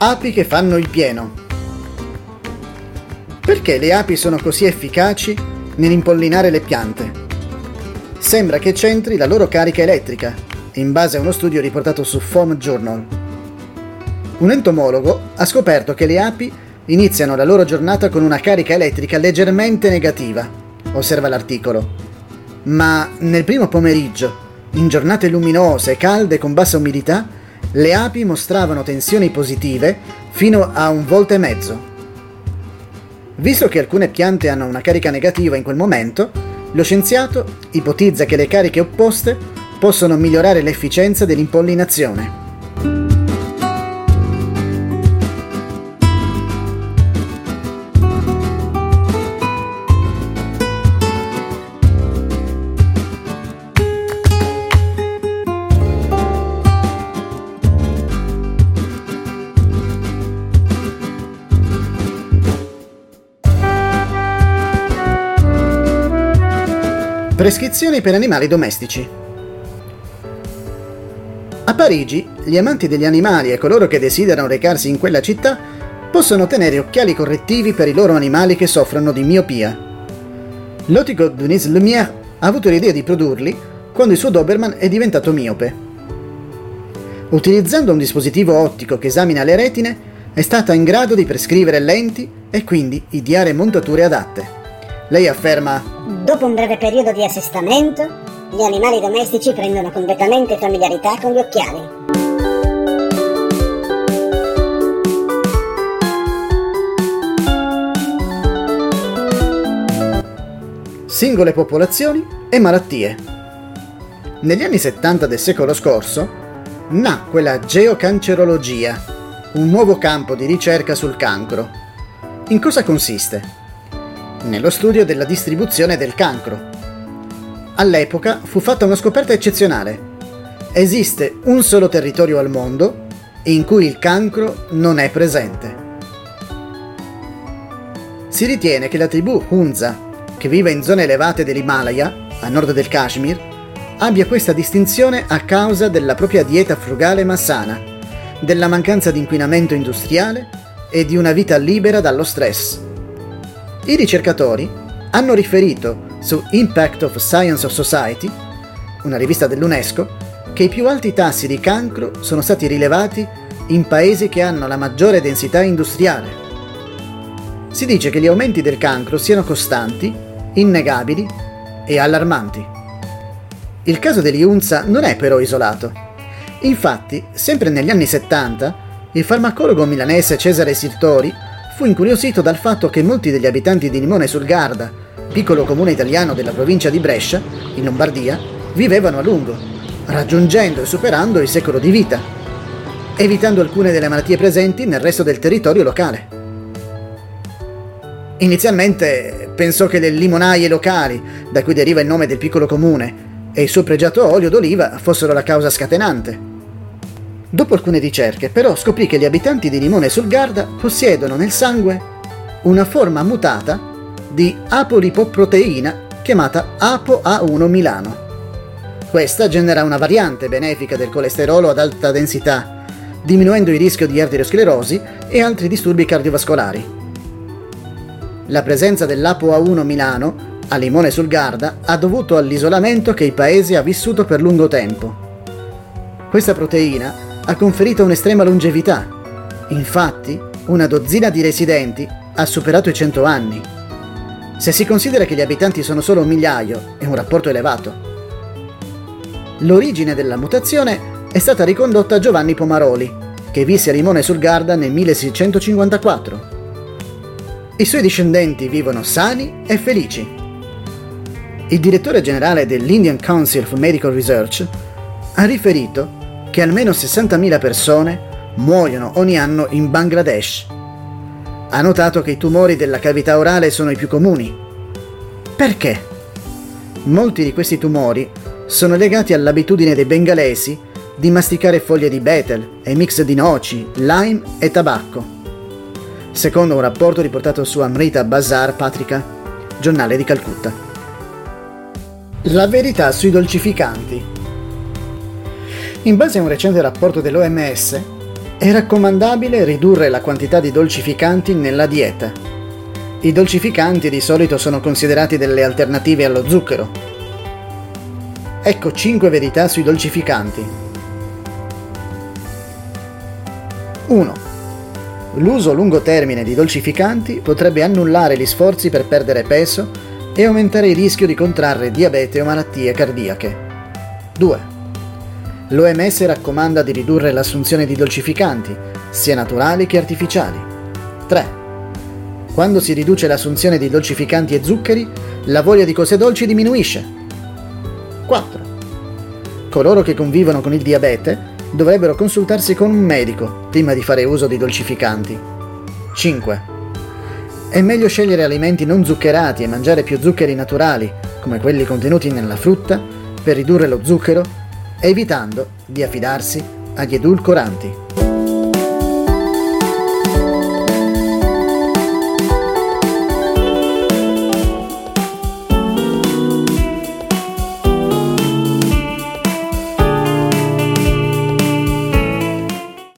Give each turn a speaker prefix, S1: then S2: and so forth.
S1: Api che fanno il pieno. Perché le api sono così efficaci nell'impollinare le piante? Sembra che c'entri la loro carica elettrica, in base a uno studio riportato su Foam Journal. Un entomologo ha scoperto che le api iniziano la loro giornata con una carica elettrica leggermente negativa, osserva l'articolo. Ma nel primo pomeriggio, in giornate luminose, calde e con bassa umidità, le api mostravano tensioni positive fino a un volta e mezzo. Visto che alcune piante hanno una carica negativa in quel momento, lo scienziato ipotizza che le cariche opposte possono migliorare l'efficienza dell'impollinazione. Prescrizioni per animali domestici. A Parigi, gli amanti degli animali e coloro che desiderano recarsi in quella città possono tenere occhiali correttivi per i loro animali che soffrono di miopia. L'otico Denis Lumière ha avuto l'idea di produrli quando il suo Doberman è diventato miope. Utilizzando un dispositivo ottico che esamina le retine, è stata in grado di prescrivere lenti e quindi ideare montature adatte. Lei afferma:
S2: Dopo un breve periodo di assestamento, gli animali domestici prendono completamente familiarità con gli occhiali.
S1: Singole popolazioni e malattie. Negli anni 70 del secolo scorso nacque la geocancerologia, un nuovo campo di ricerca sul cancro. In cosa consiste? Nello studio della distribuzione del cancro. All'epoca fu fatta una scoperta eccezionale. Esiste un solo territorio al mondo in cui il cancro non è presente. Si ritiene che la tribù Hunza, che vive in zone elevate dell'Himalaya, a nord del Kashmir, abbia questa distinzione a causa della propria dieta frugale ma sana, della mancanza di inquinamento industriale e di una vita libera dallo stress. I ricercatori hanno riferito su Impact of Science of Society, una rivista dell'UNESCO, che i più alti tassi di cancro sono stati rilevati in paesi che hanno la maggiore densità industriale. Si dice che gli aumenti del cancro siano costanti, innegabili e allarmanti. Il caso degli Unza non è però isolato. Infatti, sempre negli anni 70, il farmacologo milanese Cesare Sirtori fu incuriosito dal fatto che molti degli abitanti di Limone sul Garda, piccolo comune italiano della provincia di Brescia, in Lombardia, vivevano a lungo, raggiungendo e superando il secolo di vita, evitando alcune delle malattie presenti nel resto del territorio locale. Inizialmente pensò che le limonaie locali, da cui deriva il nome del piccolo comune, e il suo pregiato olio d'oliva fossero la causa scatenante. Dopo alcune ricerche, però, scoprì che gli abitanti di Limone sul Garda possiedono nel sangue una forma mutata di apolipoproteina chiamata ApoA1 Milano. Questa genera una variante benefica del colesterolo ad alta densità, diminuendo il rischio di arteriosclerosi e altri disturbi cardiovascolari. La presenza dell'ApoA1 Milano a Limone sul Garda ha dovuto all'isolamento che il paese ha vissuto per lungo tempo. Questa proteina ha conferito un'estrema longevità. Infatti, una dozzina di residenti ha superato i 100 anni. Se si considera che gli abitanti sono solo un migliaio, è un rapporto elevato. L'origine della mutazione è stata ricondotta a Giovanni Pomaroli, che visse a Limone sul Garda nel 1654. I suoi discendenti vivono sani e felici. Il direttore generale dell'Indian Council for Medical Research ha riferito che almeno 60.000 persone muoiono ogni anno in Bangladesh. Ha notato che i tumori della cavità orale sono i più comuni. Perché? Molti di questi tumori sono legati all'abitudine dei bengalesi di masticare foglie di betel e mix di noci, lime e tabacco. Secondo un rapporto riportato su Amrita Bazar Patrika, giornale di Calcutta. La verità sui dolcificanti. In base a un recente rapporto dell'OMS, È raccomandabile ridurre la quantità di dolcificanti nella dieta. I dolcificanti di solito sono considerati delle alternative allo zucchero. Ecco 5 verità sui dolcificanti. 1. L'uso a lungo termine di dolcificanti potrebbe annullare gli sforzi per perdere peso e aumentare il rischio di contrarre diabete o malattie cardiache. 2. L'OMS raccomanda di ridurre l'assunzione di dolcificanti, sia naturali che artificiali. 3. Quando si riduce l'assunzione di dolcificanti e zuccheri, la voglia di cose dolci diminuisce. 4. Coloro che convivono con il diabete dovrebbero consultarsi con un medico prima di fare uso di dolcificanti. 5. È meglio scegliere alimenti non zuccherati e mangiare più zuccheri naturali, come quelli contenuti nella frutta, per ridurre lo zucchero evitando di affidarsi agli edulcoranti.